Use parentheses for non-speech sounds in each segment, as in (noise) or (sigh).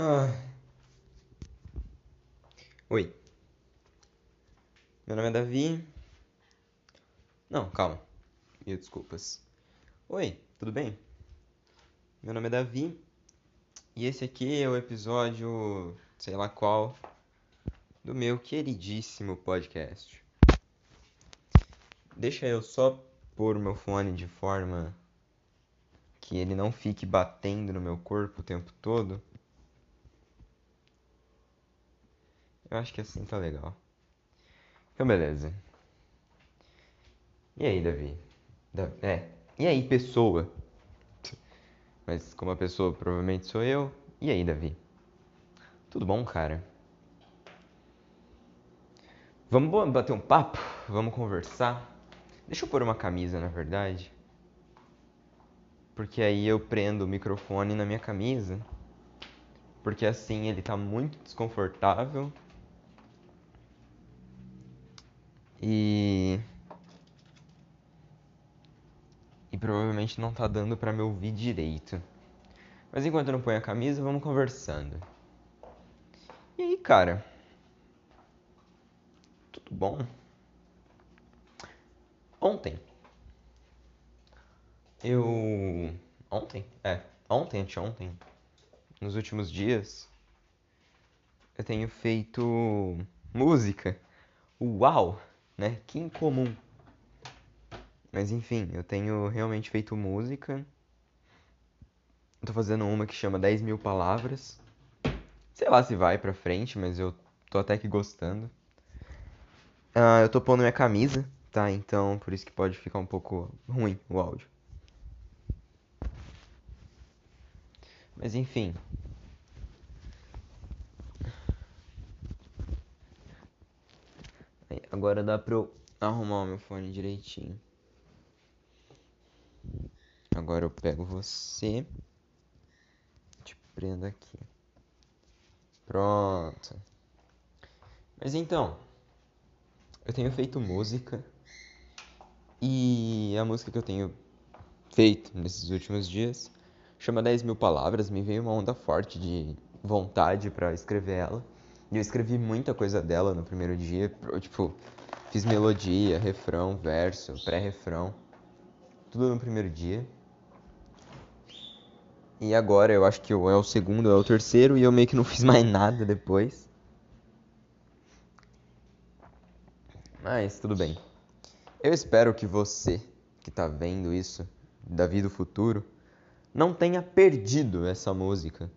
Ah. Oi. Meu nome é Davi. Não, calma. Mil desculpas. Oi, tudo bem? Meu nome é Davi. E esse aqui é o episódio, sei lá qual, do meu queridíssimo podcast. Deixa eu só pôr o meu fone de forma que ele não fique batendo no meu corpo o tempo todo. Eu acho que assim tá legal. Então, beleza. E aí, Davi? Da- É. E aí, pessoa? Mas como a pessoa provavelmente sou eu. E aí, Davi? Tudo bom, cara? Vamos bater um papo? Vamos conversar? Deixa eu pôr uma camisa, na verdade. Porque aí eu prendo o microfone na minha camisa. Porque assim ele tá muito desconfortável. E. E provavelmente não tá dando pra me ouvir direito. Mas enquanto eu não ponho a camisa, vamos conversando. E aí, cara? Tudo bom? Ontem. Eu. Ontem? É. Ontem, anteontem. Nos últimos dias. Eu tenho feito música. Uau! Né? Que incomum. Mas enfim, eu tenho realmente feito música. Tô fazendo uma que chama 10 mil palavras. Sei lá se vai pra frente, mas eu tô até que gostando. Ah, eu tô pondo minha camisa, tá? Então por isso que pode ficar um pouco ruim o áudio. Mas enfim. Aí, Agora dá pra eu arrumar o meu fone direitinho. Agora eu pego você. Te prendo aqui. Pronto. Mas então, eu tenho feito música. E a música que eu tenho feito nesses últimos dias chama 10 mil palavras. Me veio uma onda forte de vontade pra escrever ela. E eu escrevi muita coisa dela no primeiro dia. Tipo, fiz melodia, refrão, verso, pré-refrão. Tudo no primeiro dia. E agora eu acho que é o segundo ou é o terceiro e eu meio que não (laughs) fiz mais nada depois. Mas tudo bem. Eu espero que você que tá vendo isso, Davi do futuro, não tenha perdido essa música.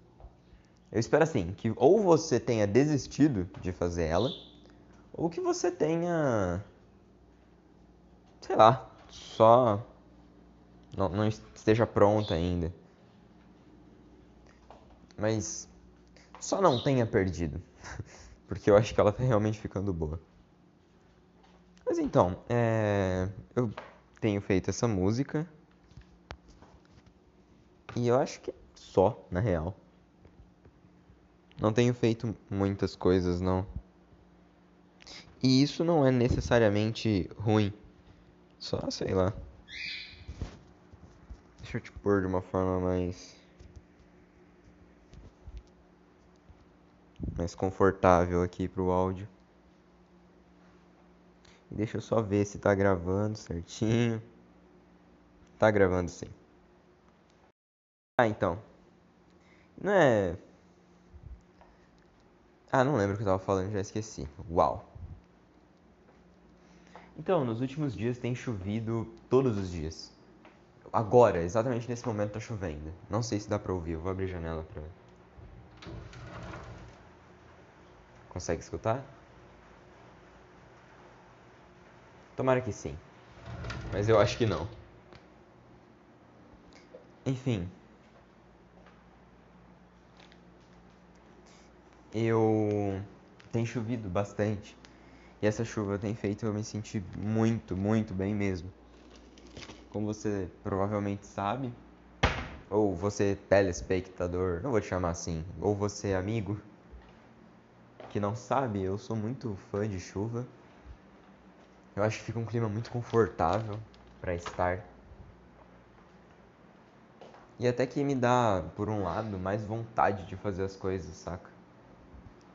Eu espero assim, que ou você tenha desistido de fazer ela, ou que você tenha. Sei lá, só. Não, não esteja pronta ainda. Mas. Só não tenha perdido. (laughs) Porque eu acho que ela tá realmente ficando boa. Mas então, é... eu tenho feito essa música. E eu acho que só, na real. Não tenho feito muitas coisas, não. E isso não é necessariamente ruim. Só, sei lá. Deixa eu te pôr de uma forma mais. mais confortável aqui pro áudio. E deixa eu só ver se tá gravando certinho. Tá gravando sim. Ah, então. Não é. Ah, não lembro o que eu tava falando, já esqueci. Uau. Então, nos últimos dias tem chovido todos os dias. Agora, exatamente nesse momento tá chovendo. Não sei se dá pra ouvir, eu vou abrir a janela pra. Consegue escutar? Tomara que sim. Mas eu acho que não. Enfim. Eu. Tem chovido bastante. E essa chuva tem feito eu me sentir muito, muito bem mesmo. Como você provavelmente sabe, ou você telespectador, não vou te chamar assim, ou você amigo que não sabe, eu sou muito fã de chuva. Eu acho que fica um clima muito confortável para estar. E até que me dá, por um lado, mais vontade de fazer as coisas, saca?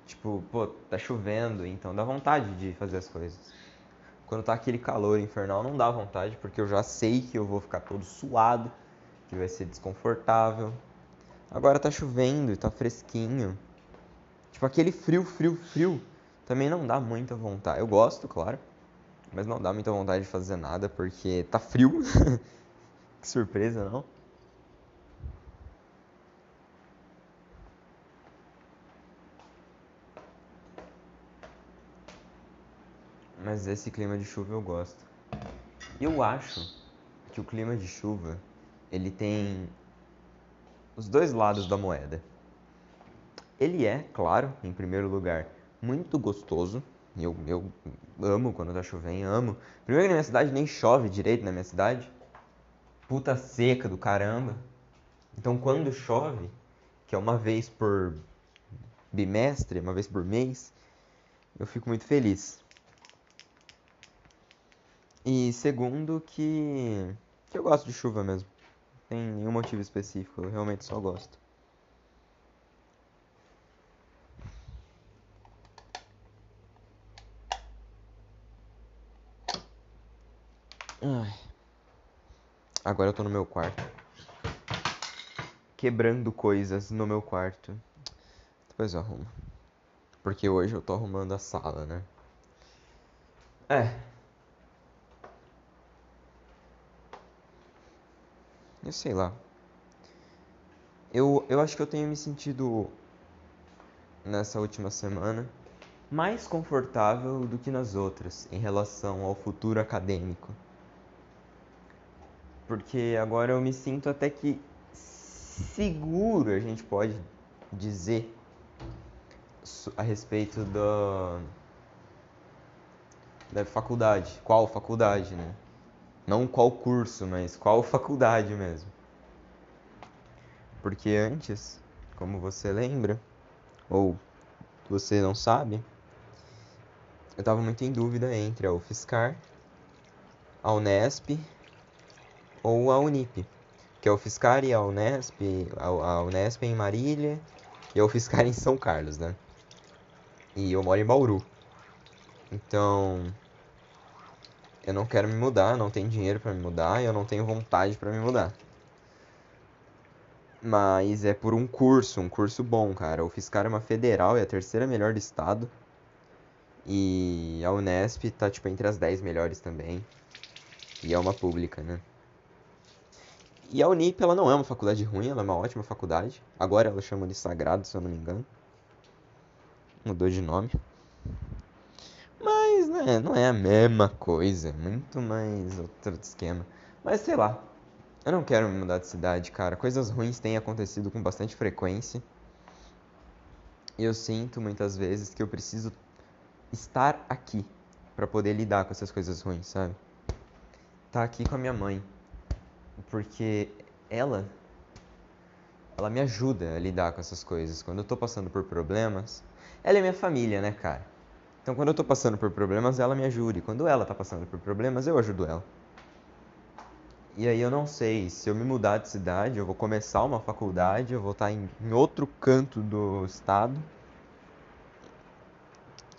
Tipo, pô, tá chovendo, então dá vontade de fazer as coisas. Quando tá aquele calor infernal, não dá vontade, porque eu já sei que eu vou ficar todo suado, que vai ser desconfortável. Agora tá chovendo tá fresquinho. Tipo, aquele frio, frio, frio, também não dá muita vontade. Eu gosto, claro, mas não dá muita vontade de fazer nada, porque tá frio. (laughs) que surpresa, não? Mas esse clima de chuva eu gosto. Eu acho que o clima de chuva, ele tem os dois lados da moeda. Ele é, claro, em primeiro lugar, muito gostoso. Eu, eu amo quando tá chovendo, amo. Primeiro que na minha cidade nem chove direito na minha cidade. Puta seca do caramba. Então quando chove, que é uma vez por bimestre, uma vez por mês, eu fico muito feliz. E segundo que, que eu gosto de chuva mesmo. Tem nenhum motivo específico, eu realmente só gosto. Ai. Agora eu tô no meu quarto. Quebrando coisas no meu quarto. Depois eu arrumo. Porque hoje eu tô arrumando a sala, né? É. Eu sei lá. Eu, eu acho que eu tenho me sentido nessa última semana mais confortável do que nas outras em relação ao futuro acadêmico. Porque agora eu me sinto até que seguro, a gente pode dizer, a respeito da, da faculdade. Qual faculdade, né? Não qual curso, mas qual (laughs) faculdade mesmo. Porque antes, como você lembra, ou você não sabe, eu estava muito em dúvida entre a UFSCar, a Unesp ou a Unip. Que a UFSCar e a Unesp, a Unesp em Marília e a UFSCar (laughs) em São Carlos, né? E eu moro em Bauru. Então, eu não quero me mudar, não tenho dinheiro para me mudar e eu não tenho vontade para me mudar. Mas é por um curso, um curso bom, cara. O Fiscar é uma federal, é a terceira melhor do estado. E a Unesp tá tipo entre as 10 melhores também. E é uma pública, né? E a Unip, ela não é uma faculdade ruim, ela é uma ótima faculdade. Agora ela chama de Sagrado, se eu não me engano. Mudou de nome. Mas, né, não é a mesma coisa. Muito mais outro esquema. Mas sei lá. Eu não quero me mudar de cidade, cara. Coisas ruins têm acontecido com bastante frequência. E eu sinto muitas vezes que eu preciso estar aqui para poder lidar com essas coisas ruins, sabe? Tá aqui com a minha mãe. Porque ela ela me ajuda a lidar com essas coisas. Quando eu tô passando por problemas, ela é minha família, né, cara? Então, quando eu estou passando por problemas, ela me ajuda. E quando ela está passando por problemas, eu ajudo ela. E aí eu não sei se eu me mudar de cidade, eu vou começar uma faculdade, eu vou estar em, em outro canto do estado.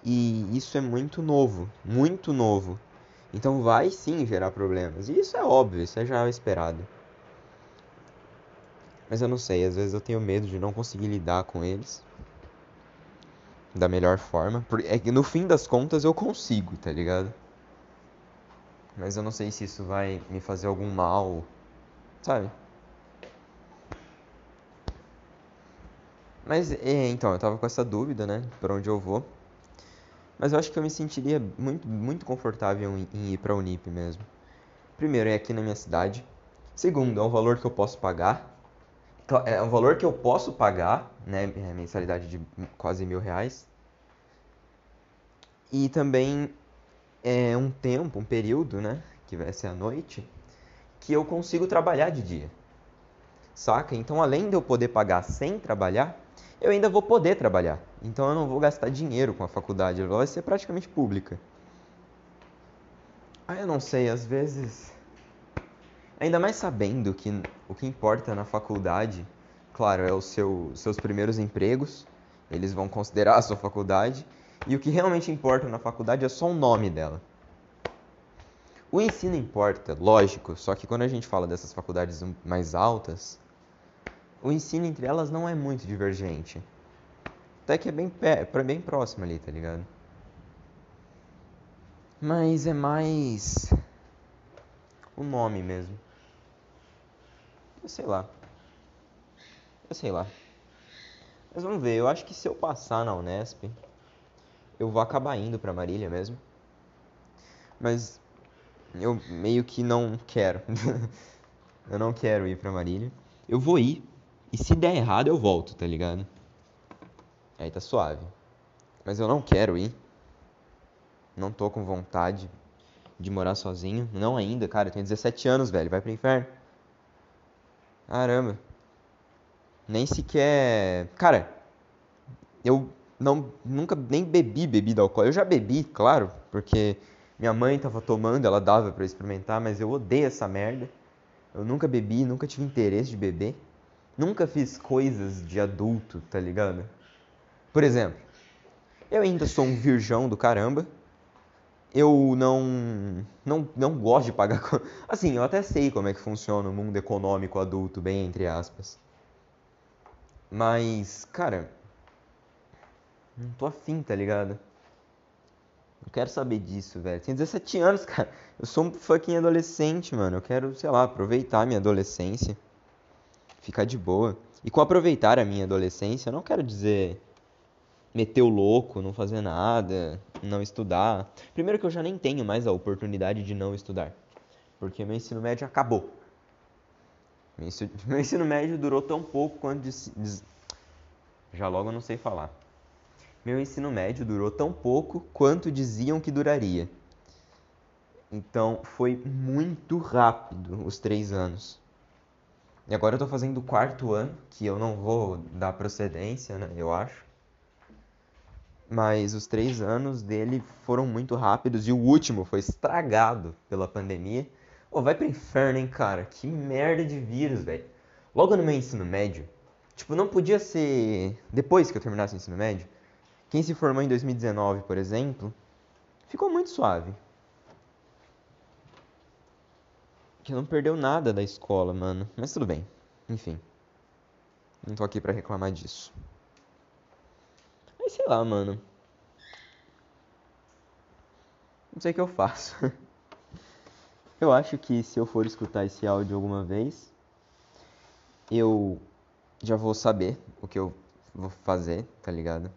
E isso é muito novo, muito novo. Então vai sim gerar problemas. E isso é óbvio, isso é já esperado. Mas eu não sei, às vezes eu tenho medo de não conseguir lidar com eles da melhor forma. É que no fim das contas eu consigo, tá ligado? Mas eu não sei se isso vai me fazer algum mal, sabe? Mas é, então, eu tava com essa dúvida, né? Pra onde eu vou. Mas eu acho que eu me sentiria muito, muito confortável em, em ir pra Unip mesmo. Primeiro, é aqui na minha cidade. Segundo, é um valor que eu posso pagar. É um valor que eu posso pagar, né? É mensalidade de quase mil reais. E também é um tempo, um período, né? Que vai ser a noite, que eu consigo trabalhar de dia. Saca? Então, além de eu poder pagar sem trabalhar, eu ainda vou poder trabalhar. Então, eu não vou gastar dinheiro com a faculdade, ela vai ser praticamente pública. Ah, eu não sei, às vezes Ainda mais sabendo que o que importa na faculdade, claro, é os seu, seus primeiros empregos, eles vão considerar a sua faculdade, e o que realmente importa na faculdade é só o nome dela. O ensino importa, lógico, só que quando a gente fala dessas faculdades mais altas, o ensino entre elas não é muito divergente. Até que é bem, bem próximo ali, tá ligado? Mas é mais o nome mesmo. Eu sei lá. Eu sei lá. Mas vamos ver, eu acho que se eu passar na Unesp, eu vou acabar indo pra Marília mesmo. Mas eu meio que não quero. (laughs) eu não quero ir pra Marília. Eu vou ir, e se der errado eu volto, tá ligado? Aí tá suave. Mas eu não quero ir. Não tô com vontade de morar sozinho. Não ainda, cara. Eu tenho 17 anos, velho. Vai pro inferno. Caramba. Nem sequer. Cara, eu não nunca nem bebi bebida alcoólica. Eu já bebi, claro, porque minha mãe tava tomando, ela dava para experimentar, mas eu odeio essa merda. Eu nunca bebi, nunca tive interesse de beber. Nunca fiz coisas de adulto, tá ligado? Por exemplo, eu ainda sou um virgão do caramba. Eu não, não, não gosto de pagar. Assim, eu até sei como é que funciona o mundo econômico adulto, bem entre aspas. Mas, cara, não tô afim, tá ligado? Não quero saber disso, velho. Tenho 17 anos, (laughs) cara. Eu sou um fucking adolescente, mano. Eu quero, sei lá, aproveitar minha adolescência. Ficar de boa. E com aproveitar a minha adolescência, eu não quero dizer meter o louco, não fazer nada, não estudar. Primeiro que eu já nem tenho mais a oportunidade de não estudar. Porque meu ensino médio acabou. (laughs) Meu ensino médio durou tão pouco quanto. Já logo eu não sei falar. Meu ensino médio durou tão pouco quanto diziam que duraria. Então foi muito rápido os três anos. E agora eu tô fazendo o quarto ano, que eu não vou dar procedência, né? Eu acho. Mas os três anos dele foram muito rápidos e o último foi estragado pela pandemia. Ô, oh, vai pro inferno, hein, cara? Que merda de vírus, velho. Logo no meu ensino médio, tipo, não podia ser depois que eu terminasse o ensino médio, quem se formou em 2019, por exemplo, ficou muito suave. Que não perdeu nada da escola, mano. Mas tudo bem. Enfim. Não tô aqui pra reclamar disso. Mas sei lá, mano. Não sei o que eu faço. (laughs) Eu acho que se eu for escutar esse áudio alguma vez, eu já vou saber o que eu vou fazer, tá ligado?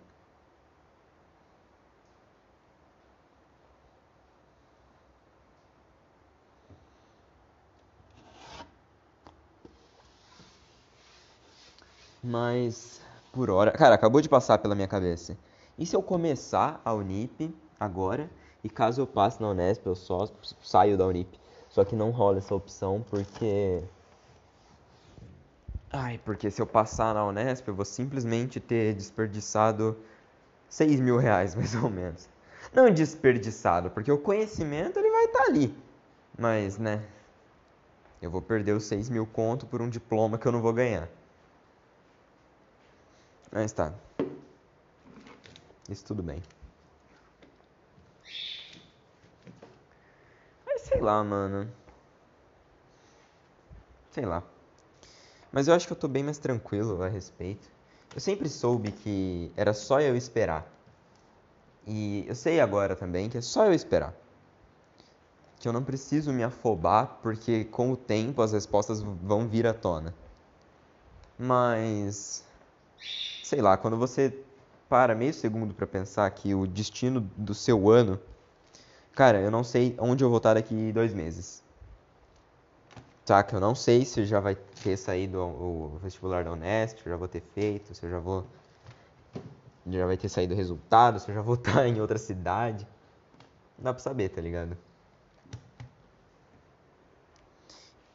Mas por hora, cara, acabou de passar pela minha cabeça. E se eu começar a Unip agora e caso eu passe na Unesp, eu só saio da Unip. Só que não rola essa opção porque Ai, porque se eu passar na Unesp, eu vou simplesmente ter desperdiçado 6 mil reais, (laughs) mais ou menos. Não desperdiçado, porque o conhecimento ele vai estar tá ali. Mas, né, eu vou perder os 6 mil conto por um diploma que eu não vou ganhar. Mas tá. Isso tudo bem. Sei lá, mano. Sei lá. Mas eu acho que eu tô bem mais tranquilo a respeito. Eu sempre soube que era só eu esperar. E eu sei agora também que é só eu esperar. Que eu não preciso me afobar, porque com o tempo as respostas vão vir à tona. Mas sei lá, quando você para meio segundo para pensar que o destino do seu ano, cara, eu não sei onde eu vou estar daqui dois meses. Saca? Eu não sei se já vai ter saído o vestibular da Unesp, se eu já vou ter feito, se eu já vou. Já vai ter saído o resultado, se eu já vou (laughs) estar em outra cidade. Não dá pra saber, tá ligado?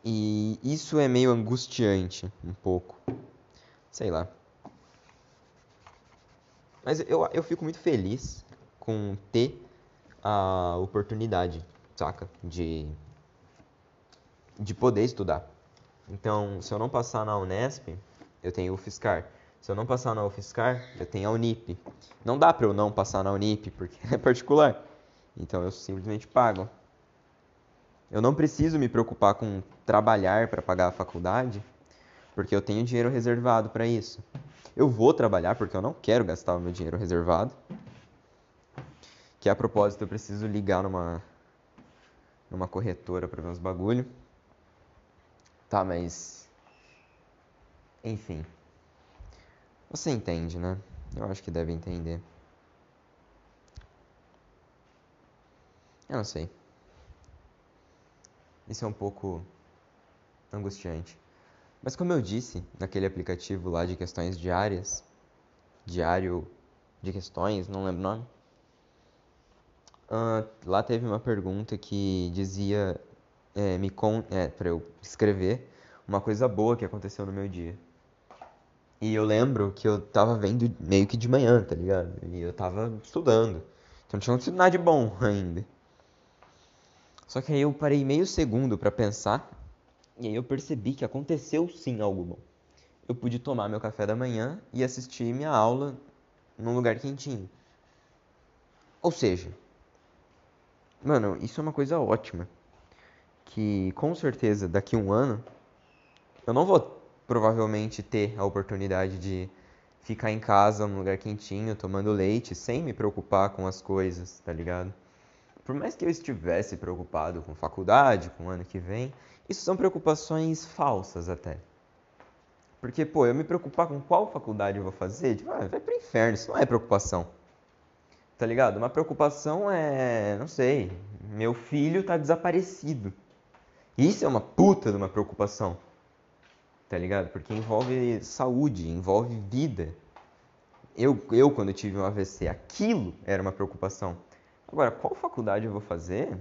E isso é meio angustiante, um pouco. Sei lá. Mas eu, eu fico muito feliz com ter a oportunidade, saca? De de poder estudar. Então, se eu não passar na Unesp, eu tenho o UFSCar. Se eu não passar na UFSCar, eu tenho a Unip. Não dá para eu não passar na Unip, porque (laughs) é particular. Então eu simplesmente pago. Eu não preciso me preocupar com trabalhar para pagar a faculdade, porque eu tenho dinheiro reservado para isso. Eu vou trabalhar porque eu não quero gastar o meu dinheiro reservado. Que a propósito eu preciso ligar numa numa corretora para ver uns bagulho. Tá, mas enfim. Você entende, né? Eu acho que deve entender. Eu não sei. Isso é um pouco angustiante. Mas como eu disse naquele aplicativo lá de questões diárias, diário de questões, não lembro o nome. Uh, lá teve uma pergunta que dizia é, me con é, para eu escrever uma coisa boa que aconteceu no meu dia. E eu lembro que eu tava vendo meio que de manhã, tá ligado? E eu tava estudando. Então não tinha acontecido nada de bom (laughs) ainda. Só que aí eu parei meio segundo para pensar e aí eu percebi que aconteceu sim algo bom. Eu pude tomar meu café da manhã e assistir minha aula num lugar quentinho. Ou seja, mano, isso é uma coisa ótima. Que com certeza daqui a um ano eu não vou provavelmente ter a oportunidade de ficar em casa num lugar quentinho, tomando leite, sem me preocupar com as coisas, tá ligado? por mais que eu estivesse preocupado com faculdade, com o ano que vem, isso são preocupações falsas até. Porque, pô, eu me preocupar com qual faculdade eu vou fazer, tipo, ah, vai pro inferno, isso não é preocupação. Tá ligado? Uma preocupação é, não sei, meu filho tá desaparecido. Isso é uma puta de uma preocupação. Tá ligado? Porque envolve saúde, envolve vida. Eu, eu quando tive um AVC, aquilo era uma preocupação. Agora, qual faculdade eu vou fazer?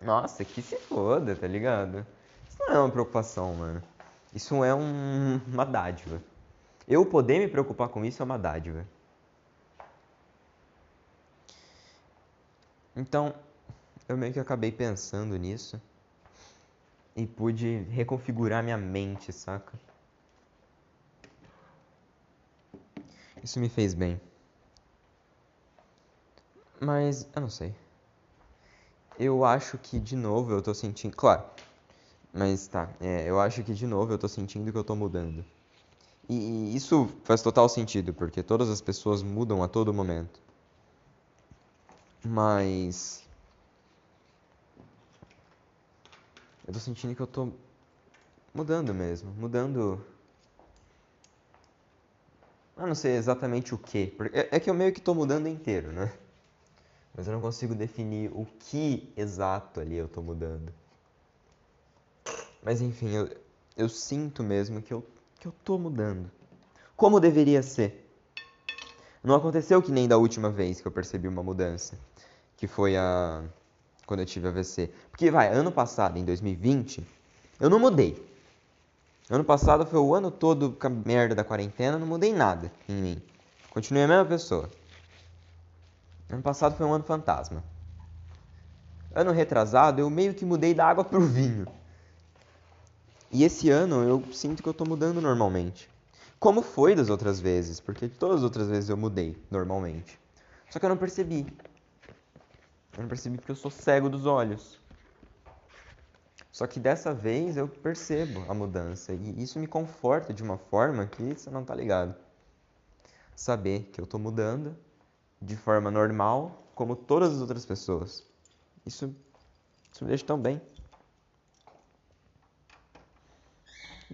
Nossa, que se foda, tá ligado? Isso não é uma preocupação, mano. Isso é um, uma dádiva. Eu poder me preocupar com isso é uma dádiva. Então, eu meio que acabei pensando nisso e pude reconfigurar minha mente, saca? Isso me fez bem. Mas eu não sei. Eu acho que de novo eu tô sentindo. Claro. Mas tá. É, eu acho que de novo eu tô sentindo que eu tô mudando. E, e isso faz total sentido, porque todas as pessoas mudam a todo momento. Mas. Eu tô sentindo que eu tô mudando mesmo. Mudando. Eu não sei exatamente o que. É, é que eu meio que tô mudando inteiro, né? mas eu não consigo definir o que exato ali eu estou mudando. Mas enfim, eu, eu sinto mesmo que eu, que eu tô mudando. Como deveria ser? Não aconteceu que nem da última vez que eu percebi uma mudança, que foi a quando eu tive AVC. Porque vai, ano passado, em 2020, eu não mudei. Ano passado foi o ano todo com a merda da quarentena, não mudei nada em mim. Continuei a mesma pessoa. Ano passado foi um ano fantasma. Ano retrasado eu meio que mudei da água pro vinho. E esse ano eu sinto que eu tô mudando normalmente. Como foi das outras vezes, porque todas as outras vezes eu mudei normalmente. Só que eu não percebi. Eu não percebi porque eu sou cego dos olhos. Só que dessa vez eu percebo a mudança e isso me conforta de uma forma que você não tá ligado. Saber que eu tô mudando de forma normal como todas as outras pessoas. Isso, isso me deixa tão bem.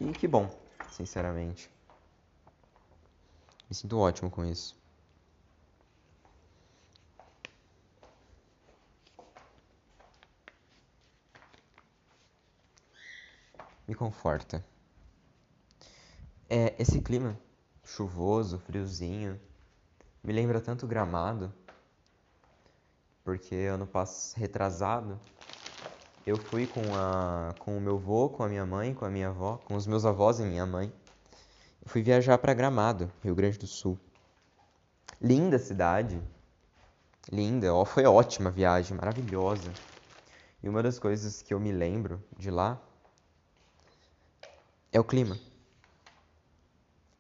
E que bom, sinceramente. Me sinto ótimo com isso. Me conforta. É, esse clima chuvoso, friozinho, me lembra tanto Gramado, porque ano passado, retrasado, eu fui com, a, com o meu avô, com a minha mãe, com a minha avó, com os meus avós e minha mãe. Eu fui viajar para Gramado, Rio Grande do Sul. Linda cidade, linda, foi ótima viagem, maravilhosa. E uma das coisas que eu me lembro de lá É o clima.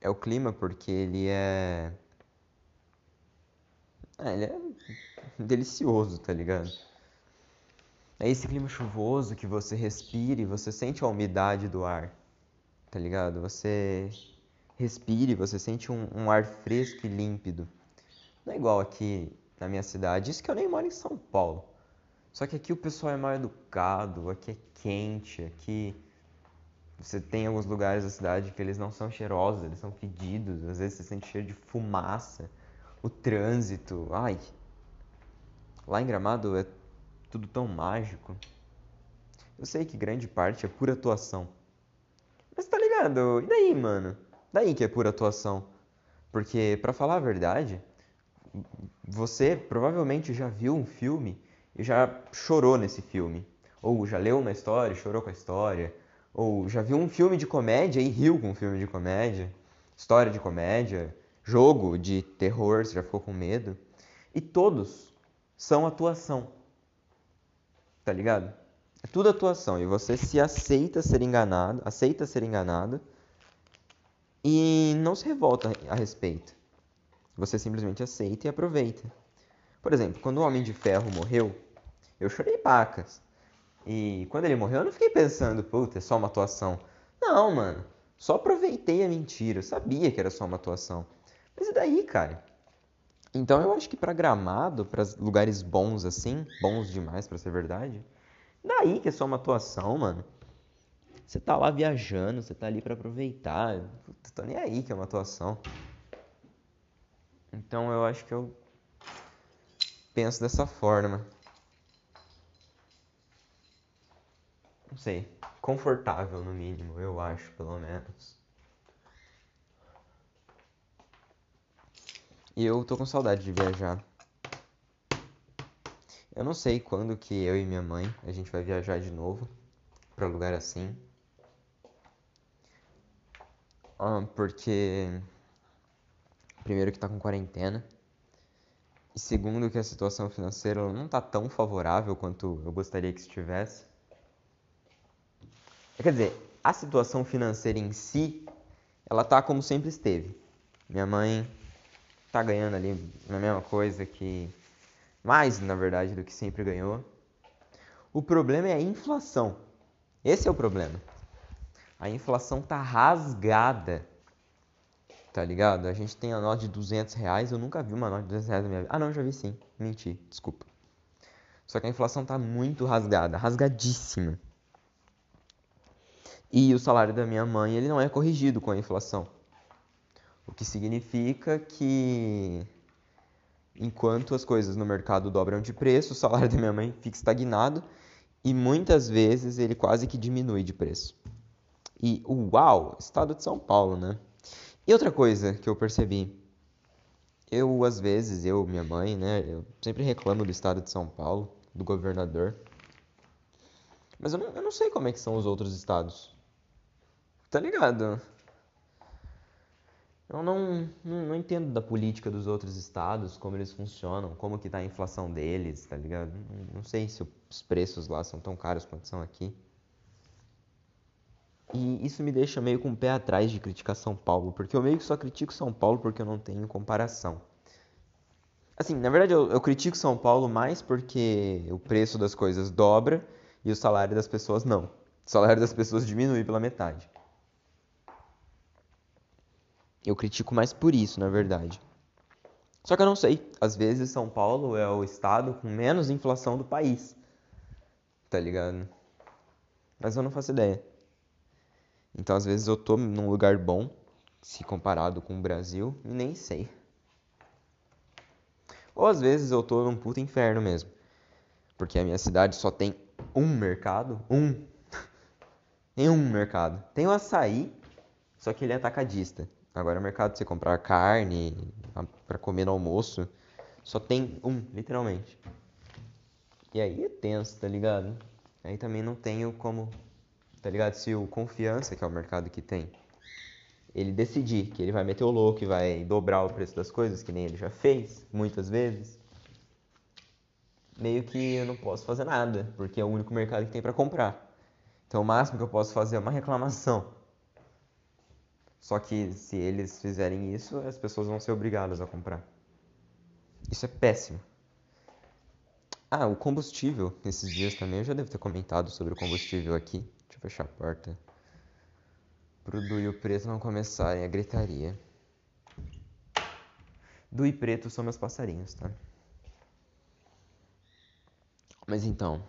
É o clima porque ele é. Ah, ele é delicioso, tá ligado? É esse clima chuvoso que você respira e você sente a umidade do ar, tá ligado? Você respira e você sente um, um ar fresco e límpido. Não é igual aqui na minha cidade, isso que eu nem moro em São Paulo. Só que aqui o pessoal é mal educado, aqui é quente, aqui você tem alguns lugares da cidade que eles não são cheirosos, eles são fedidos, às vezes você sente cheiro de fumaça, o trânsito, ai. Lá em Gramado é tudo tão mágico. Eu sei que grande parte é pura atuação. Mas tá ligado? E daí, mano? Daí que é pura atuação. Porque, para falar a verdade, você provavelmente já viu um filme e já chorou nesse filme. Ou já leu uma história chorou com a história. Ou já viu um filme de comédia e riu com um filme de comédia. História de comédia. Jogo de terror, você já ficou com medo. E todos são atuação. Tá ligado? É tudo atuação. E você se aceita ser enganado, aceita ser enganado e não se revolta a respeito. Você simplesmente aceita e aproveita. Por exemplo, quando o Homem de Ferro morreu, eu chorei pacas. E quando ele morreu, eu não fiquei pensando, puta, é só uma atuação. Não, mano. Só aproveitei a mentira. Eu sabia que era só uma atuação. Mas e daí, cara? Então eu acho que para Gramado, para lugares bons assim, bons demais para ser verdade, daí que é só uma atuação, mano. Você tá lá viajando, você tá ali para aproveitar. Puta, tô nem aí que é uma atuação. Então eu acho que eu penso dessa forma. Não sei, confortável no mínimo, eu acho, pelo menos. E eu tô com saudade de viajar. Eu não sei quando que eu e minha mãe a gente vai viajar de novo para lugar assim. Ah, porque primeiro que tá com quarentena e segundo que a situação financeira não tá tão favorável quanto eu gostaria que estivesse. Quer dizer, a situação financeira em si, ela tá como sempre esteve. Minha mãe tá ganhando ali a mesma coisa que mais, na verdade, do que sempre ganhou. O problema é a inflação. Esse é o problema. A inflação tá rasgada. Tá ligado? A gente tem a nota de 200 reais. Eu nunca vi uma nota de 200 reais na minha vida. Ah, não, já vi sim. Menti, desculpa. Só que a inflação tá muito rasgada, rasgadíssima. E o salário da minha mãe, ele não é corrigido com a inflação. O que significa que enquanto as coisas no mercado dobram de preço, o salário da minha mãe fica estagnado e muitas vezes ele quase que diminui de preço. E uau, estado de São Paulo, né? E outra coisa que eu percebi, eu às vezes, eu, minha mãe, né, eu sempre reclamo do estado de São Paulo, do governador. Mas eu não, eu não sei como é que são os outros estados. Tá ligado? Eu não, não, não, entendo da política dos outros estados, como eles funcionam, como que tá a inflação deles, tá ligado? Não, não sei se os preços lá são tão caros quanto são aqui. E isso me deixa meio com o pé atrás de criticar São Paulo, porque eu meio que só critico São Paulo porque eu não tenho comparação. Assim, na verdade eu, eu critico São Paulo mais porque o preço das coisas dobra e o salário das pessoas não. O salário das pessoas diminui pela metade. Eu critico mais por isso, na verdade. Só que eu não sei. Às vezes São Paulo é o estado com menos inflação do país. Tá ligado? Mas eu não faço ideia. Então às vezes eu tô num lugar bom, se comparado com o Brasil, e nem sei. Ou às vezes eu tô num puto inferno mesmo. Porque a minha cidade só tem um mercado. Um. (laughs) tem um mercado. Tem o açaí, só que ele é atacadista. Agora o mercado de você comprar carne para comer no almoço só tem um, literalmente. E aí é tenso, tá ligado? Aí também não tenho como, tá ligado? Se o Confiança, que é o mercado que tem, ele decidir que ele vai meter o louco e vai dobrar o preço das coisas, que nem ele já fez muitas vezes, meio que eu não posso fazer nada, porque é o único mercado que tem para comprar. Então o máximo que eu posso fazer é uma reclamação. Só que se eles fizerem isso, as pessoas vão ser obrigadas a comprar. Isso é péssimo. Ah, o combustível. Nesses dias também eu já devo ter comentado sobre o combustível aqui. Deixa eu fechar a porta. Pro Du e o Preto não começarem a gritaria. Du e Preto são meus passarinhos, tá? Mas então.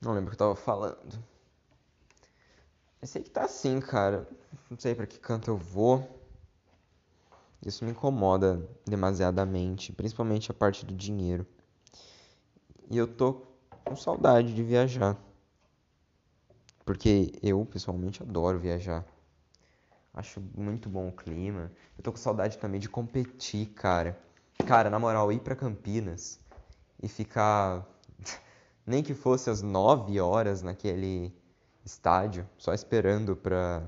Não lembro o que eu tava falando. Eu sei que tá assim, cara. Não sei para que canto eu vou. Isso me incomoda demasiadamente, principalmente a parte do dinheiro. E eu tô com saudade de viajar. Porque eu, pessoalmente, adoro viajar. Acho muito bom o clima. Eu tô com saudade também de competir, cara. Cara, na moral, ir pra Campinas e ficar (laughs) nem que fosse às 9 horas naquele estádio, só esperando pra,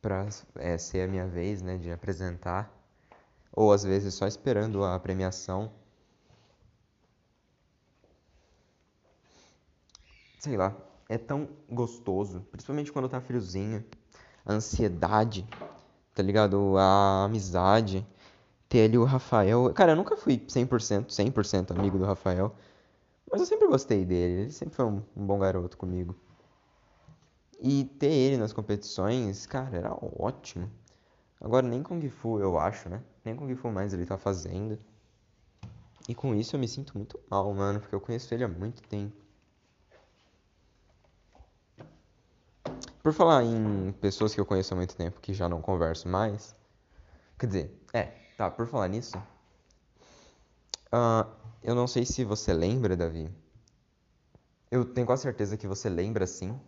pra é, ser a minha vez, né, de apresentar. Ou às vezes só esperando a premiação. Sei lá, é tão gostoso, principalmente quando tá friozinho. A ansiedade, tá ligado? A amizade. Ter ali o Rafael. Cara, eu nunca fui 100%, 100% amigo do Rafael. Mas eu sempre gostei dele, ele sempre foi um, um bom garoto comigo. E ter ele nas competições, cara, era ótimo. Agora nem Kung Fu eu acho, né? Nem Kung Fu mais ele tá fazendo. E com isso eu me sinto muito mal, mano, porque eu conheço ele há muito tempo. Por falar em pessoas que eu conheço há muito tempo que já não converso mais. Quer dizer, é, tá, por falar nisso. Uh, eu não sei se você lembra, Davi. Eu tenho quase certeza que você lembra, sim,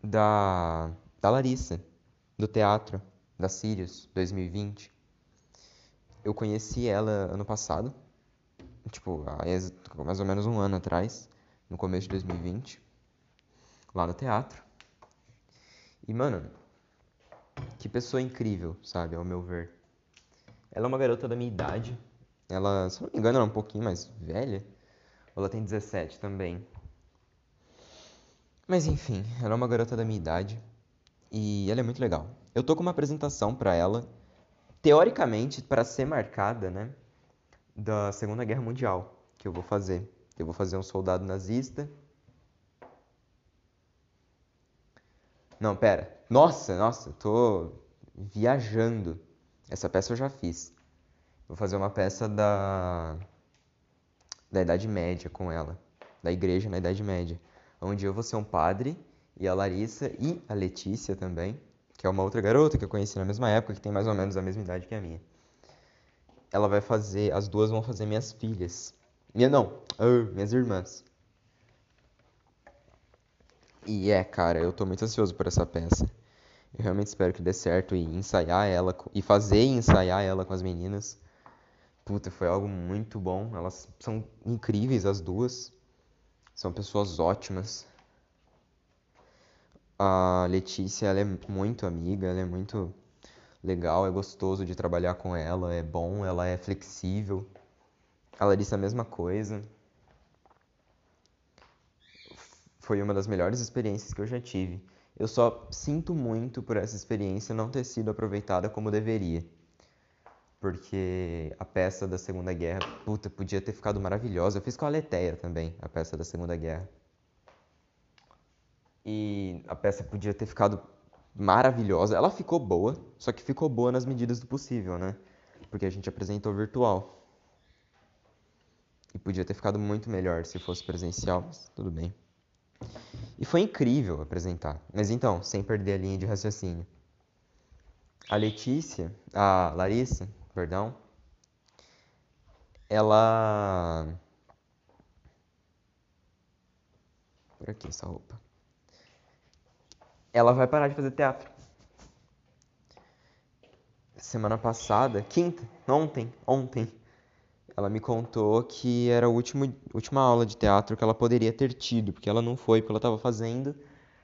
da, da Larissa, do teatro, da Sirius 2020. Eu conheci ela ano passado, tipo, mais ou menos um ano atrás, no começo de 2020, lá no teatro. E, mano, que pessoa incrível, sabe, ao meu ver. Ela é uma garota da minha idade, ela, se não me engano, ela é um pouquinho mais velha. Ou ela tem 17 também. Mas enfim, ela é uma garota da minha idade. E ela é muito legal. Eu tô com uma apresentação para ela, teoricamente para ser marcada, né, da Segunda Guerra Mundial, que eu vou fazer. Eu vou fazer um soldado nazista. Não, pera. Nossa, nossa, tô viajando. Essa peça eu já fiz. Vou fazer uma peça da, da Idade Média com ela, da igreja na Idade Média, onde eu vou ser um padre e a Larissa e a Letícia também, que é uma outra garota que eu conheci na mesma época, que tem mais ou menos a mesma idade que a minha. Ela vai fazer, as duas vão fazer minhas filhas. Minha não, uh, minhas irmãs. E é, cara, eu tô muito ansioso por essa peça. Eu realmente espero que dê certo e ensaiar ela e fazer e ensaiar ela com as meninas. Puta, foi algo muito bom. Elas são incríveis as duas. São pessoas ótimas. A Letícia, ela é muito amiga, ela é muito legal, é gostoso de trabalhar com ela, é bom, ela é flexível. A Larissa, a mesma coisa. Foi uma das melhores experiências que eu já tive. Eu só sinto muito por essa experiência não ter sido aproveitada como deveria porque a peça da Segunda Guerra, puta, podia ter ficado maravilhosa. Eu fiz com a Leteia também, a peça da Segunda Guerra. E a peça podia ter ficado maravilhosa. Ela ficou boa, só que ficou boa nas medidas do possível, né? Porque a gente apresentou virtual. E podia ter ficado muito melhor se fosse presencial, mas tudo bem. E foi incrível apresentar. Mas então, sem perder a linha de raciocínio. A Letícia, a Larissa, perdão, ela. Por aqui essa roupa. Ela vai parar de fazer teatro. Semana passada, quinta, ontem, ontem, ela me contou que era a última, aula de teatro que ela poderia ter tido, porque ela não foi, porque ela estava fazendo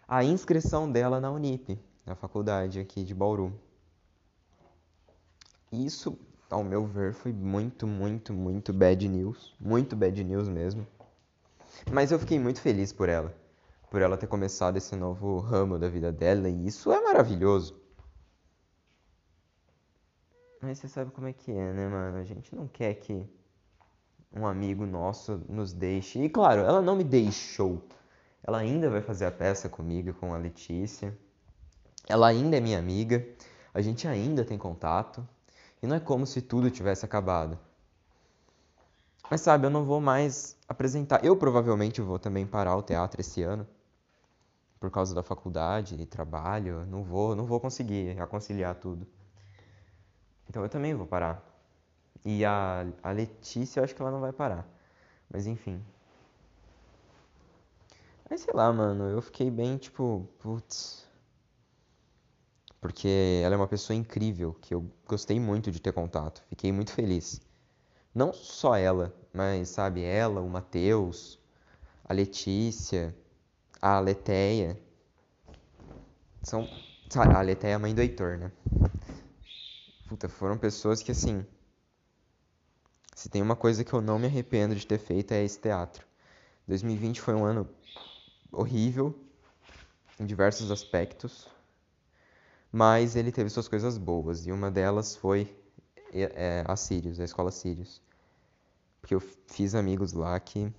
a inscrição dela na Unip, na faculdade aqui de Bauru. Isso, ao meu ver, foi muito, muito, muito bad news. Muito bad news mesmo. Mas eu fiquei muito feliz por ela. por ela ter começado esse novo ramo da vida dela, e isso é maravilhoso. Mas você sabe como é que é, né, mano? A gente não quer que um amigo nosso nos deixe. E claro, ela não me deixou. Ela ainda vai fazer a peça comigo, com a Letícia. Ela ainda é minha amiga. A gente ainda tem contato. E não é como se tudo tivesse acabado. Mas sabe, eu não vou mais apresentar. Eu provavelmente vou também parar o teatro esse ano. Por causa da faculdade e trabalho. Não vou, não vou conseguir conciliar tudo. Então eu também vou parar. E a, a Letícia, eu acho que ela não vai parar. Mas enfim. Mas sei lá, mano, eu fiquei bem tipo, putz. Porque ela é uma pessoa incrível, que eu gostei muito de ter contato. Fiquei muito feliz. Não só ela, mas sabe, ela, o Matheus, a Letícia, a Leteia. São. Sabe, a Leteia é a mãe do Heitor, né? Puta, foram pessoas que assim. Se tem uma coisa que eu não me arrependo de ter feito é esse teatro. 2020 foi um ano horrível em diversos aspectos, mas ele teve suas coisas boas e uma delas foi é, a Sirius, a escola Sirius, porque eu fiz amigos lá que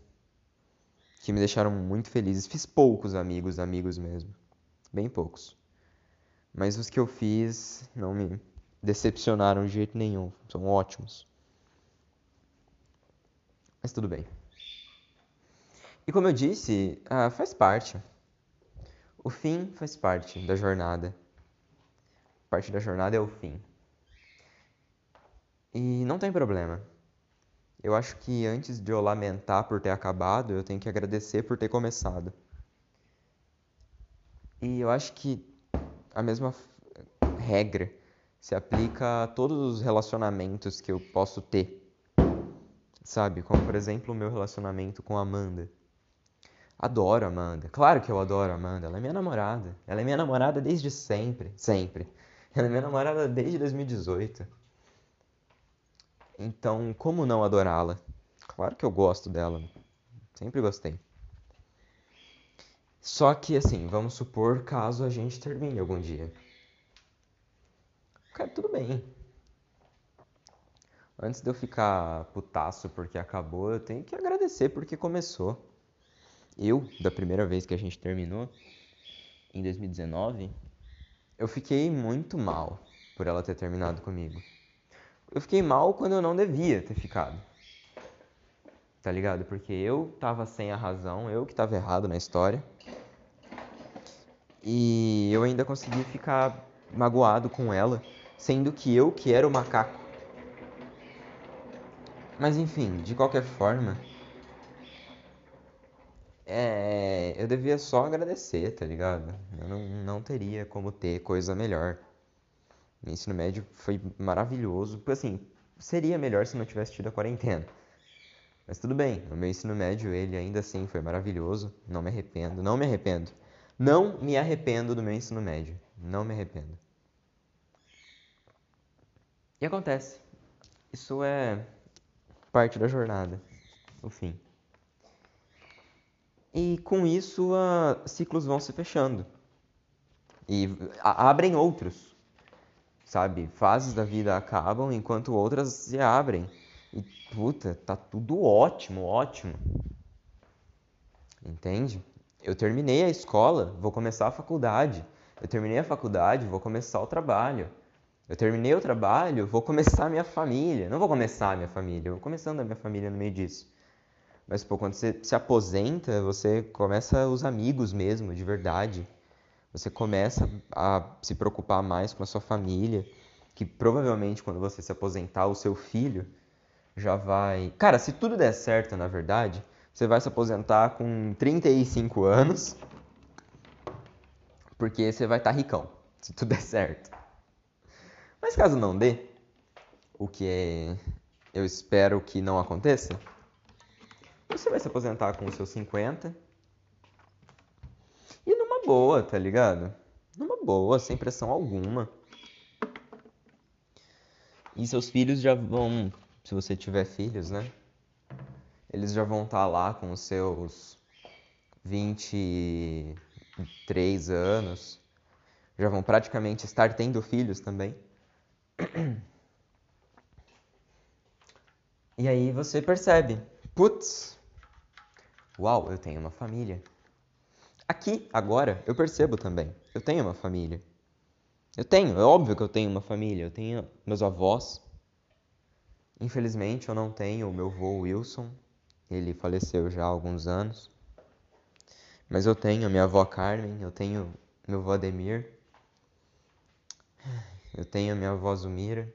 que me deixaram muito felizes. Fiz poucos amigos, amigos mesmo, bem poucos, mas os que eu fiz não me decepcionaram de jeito nenhum, são ótimos. Mas tudo bem. E como eu disse, ah, faz parte. O fim faz parte da jornada. Parte da jornada é o fim. E não tem problema. Eu acho que antes de eu lamentar por ter acabado, eu tenho que agradecer por ter começado. E eu acho que a mesma regra se aplica a todos os relacionamentos que eu posso ter sabe? Como, por exemplo, o meu relacionamento com a Amanda. Adoro a Amanda. Claro que eu adoro a Amanda. Ela é minha namorada. Ela é minha namorada desde sempre. Sempre. (laughs) Ela é minha namorada desde 2018. Então, como não adorá-la? Claro que eu gosto dela. Sempre gostei. Só que, assim, vamos supor caso a gente termine algum dia. Cara, tudo bem antes de eu ficar putaço porque acabou, eu tenho que agradecer porque começou. Eu, da primeira vez que a gente terminou, em 2019, eu fiquei muito mal por ela ter terminado comigo. Eu fiquei mal quando eu não devia ter ficado. Tá ligado? Porque eu tava sem a razão, eu que tava errado na história. E eu ainda consegui ficar magoado com ela, sendo que eu que era o macaco. Mas enfim, de qualquer forma, é, eu devia só agradecer, tá ligado? Eu não, não teria como ter coisa melhor. O ensino médio foi maravilhoso, porque assim, seria melhor se não tivesse tido a quarentena. Mas tudo bem, o meu ensino médio, ele ainda assim foi maravilhoso, não me arrependo, não me arrependo. Não me arrependo do meu ensino médio, não me arrependo. E acontece. Isso é parte da jornada, o fim. E com isso, uh, ciclos vão se fechando. E abrem outros, sabe? Fases da vida acabam enquanto outras se abrem. E puta, tá tudo ótimo, ótimo. Entende? Eu terminei a escola, vou começar a faculdade. Eu terminei a faculdade, vou começar o trabalho. Eu terminei o trabalho, vou começar a minha família. Não vou começar a minha família, eu vou começando a minha família no meio disso. Mas, pô, quando você se aposenta, você começa os amigos mesmo, de verdade. Você começa a se preocupar mais com a sua família, que provavelmente quando você se aposentar, o seu filho já vai. Cara, se tudo der certo, na verdade, você vai se aposentar com 35 anos, porque você vai estar tá ricão, se tudo der certo. Mas caso não dê, o que é, eu espero que não aconteça, você vai se aposentar com os seus 50 e numa boa, tá ligado? Numa boa, sem pressão alguma. E seus filhos já vão, se você tiver filhos, né? Eles já vão estar tá lá com os seus 23 anos, já vão praticamente estar tendo filhos também. E aí você percebe, putz, uau, eu tenho uma família. Aqui, agora, eu percebo também, eu tenho uma família. Eu tenho, é óbvio que eu tenho uma família, eu tenho meus avós. Infelizmente eu não tenho o meu avô Wilson, ele faleceu já há alguns anos. Mas eu tenho minha avó Carmen, eu tenho meu avô Ademir, eu tenho minha avó Zumira.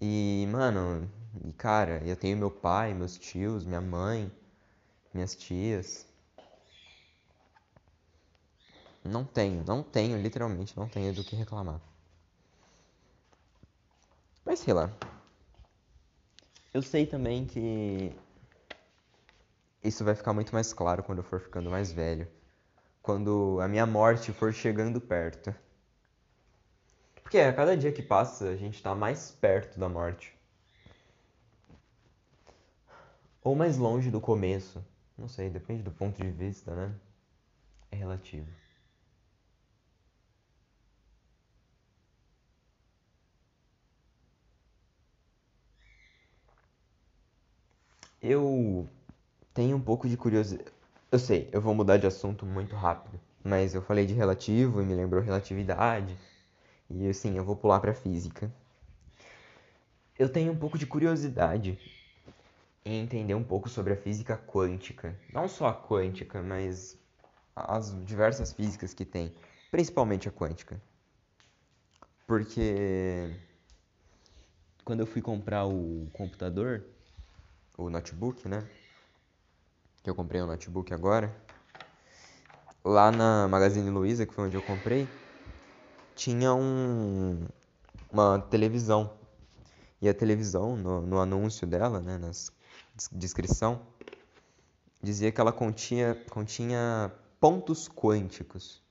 E, mano, e cara, eu tenho meu pai, meus tios, minha mãe, minhas tias. Não tenho, não tenho, literalmente não tenho do que reclamar. Mas sei lá. Eu sei também que isso vai ficar muito mais claro quando eu for ficando mais velho. Quando a minha morte for chegando perto. Porque a cada dia que passa, a gente está mais perto da morte. Ou mais longe do começo. Não sei, depende do ponto de vista, né? É relativo. Eu tenho um pouco de curiosidade. Eu sei, eu vou mudar de assunto muito rápido, mas eu falei de relativo e me lembrou relatividade. E assim, eu vou pular para física. Eu tenho um pouco de curiosidade em entender um pouco sobre a física quântica. Não só a quântica, mas as diversas físicas que tem, principalmente a quântica. Porque quando eu fui comprar o computador, o notebook, né? Que eu comprei um notebook agora. Lá na Magazine Luiza, que foi onde eu comprei, tinha um, uma televisão. E a televisão, no, no anúncio dela, né, na descrição, dizia que ela continha, continha pontos quânticos.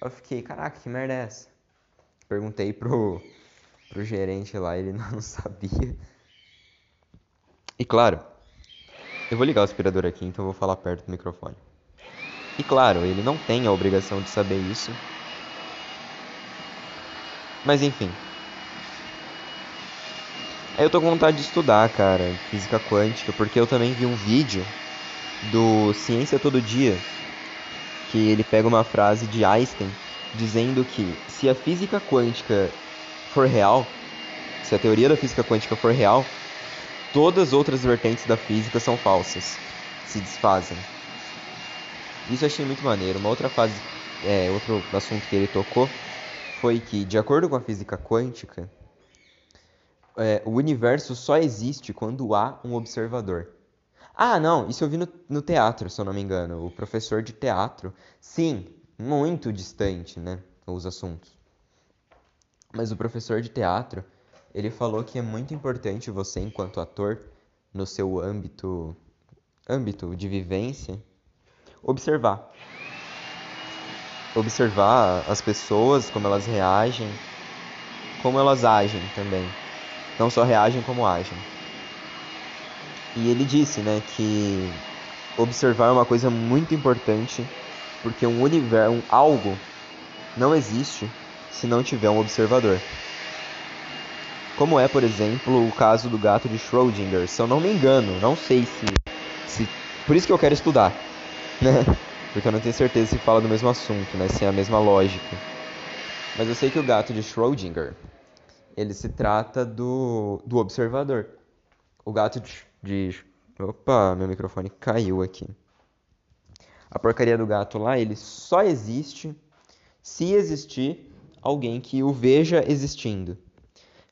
Eu fiquei, caraca, que merda é essa? Perguntei pro, pro gerente lá, ele (laughs) não sabia. E claro, eu vou ligar o aspirador aqui, então eu vou falar perto do microfone. E claro, ele não tem a obrigação de saber isso. Mas enfim. Aí eu tô com vontade de estudar, cara, física quântica, porque eu também vi um vídeo do Ciência Todo Dia, que ele pega uma frase de Einstein dizendo que se a física quântica for real, se a teoria da física quântica for real, todas as outras vertentes da física são falsas, se desfazem. Isso eu achei muito maneiro. Uma outra fase, é, outro assunto que ele tocou foi que, de acordo com a física quântica, é, o universo só existe quando há um observador. Ah, não, isso eu vi no, no teatro, se eu não me engano. O professor de teatro, sim, muito distante, né, os assuntos. Mas o professor de teatro, ele falou que é muito importante você, enquanto ator, no seu âmbito, âmbito de vivência, observar. Observar as pessoas, como elas reagem, como elas agem também. Não só reagem, como agem. E ele disse, né, que observar é uma coisa muito importante, porque um universo, um algo não existe se não tiver um observador. Como é, por exemplo, o caso do gato de Schrödinger. Se eu não me engano, não sei se, se. Por isso que eu quero estudar, (laughs) né? Porque eu não tenho certeza se fala do mesmo assunto, né? Se é a mesma lógica. Mas eu sei que o gato de Schrödinger, ele se trata do, do observador. O gato de. Opa, meu microfone caiu aqui. A porcaria do gato lá, ele só existe se existir alguém que o veja existindo.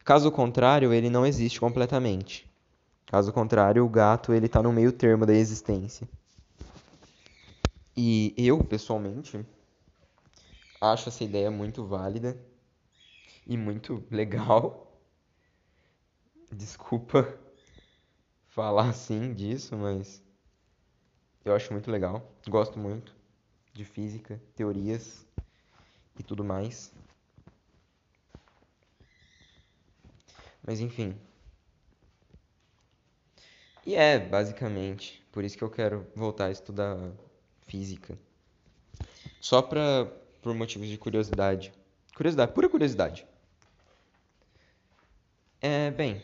Caso contrário, ele não existe completamente. Caso contrário, o gato ele está no meio termo da existência. E eu, pessoalmente, acho essa ideia muito válida e muito legal. Desculpa (laughs) falar assim disso, mas eu acho muito legal. Gosto muito de física, teorias e tudo mais. Mas enfim. E é, basicamente, por isso que eu quero voltar a estudar física. Só pra, por motivos de curiosidade. Curiosidade, pura curiosidade. É, bem.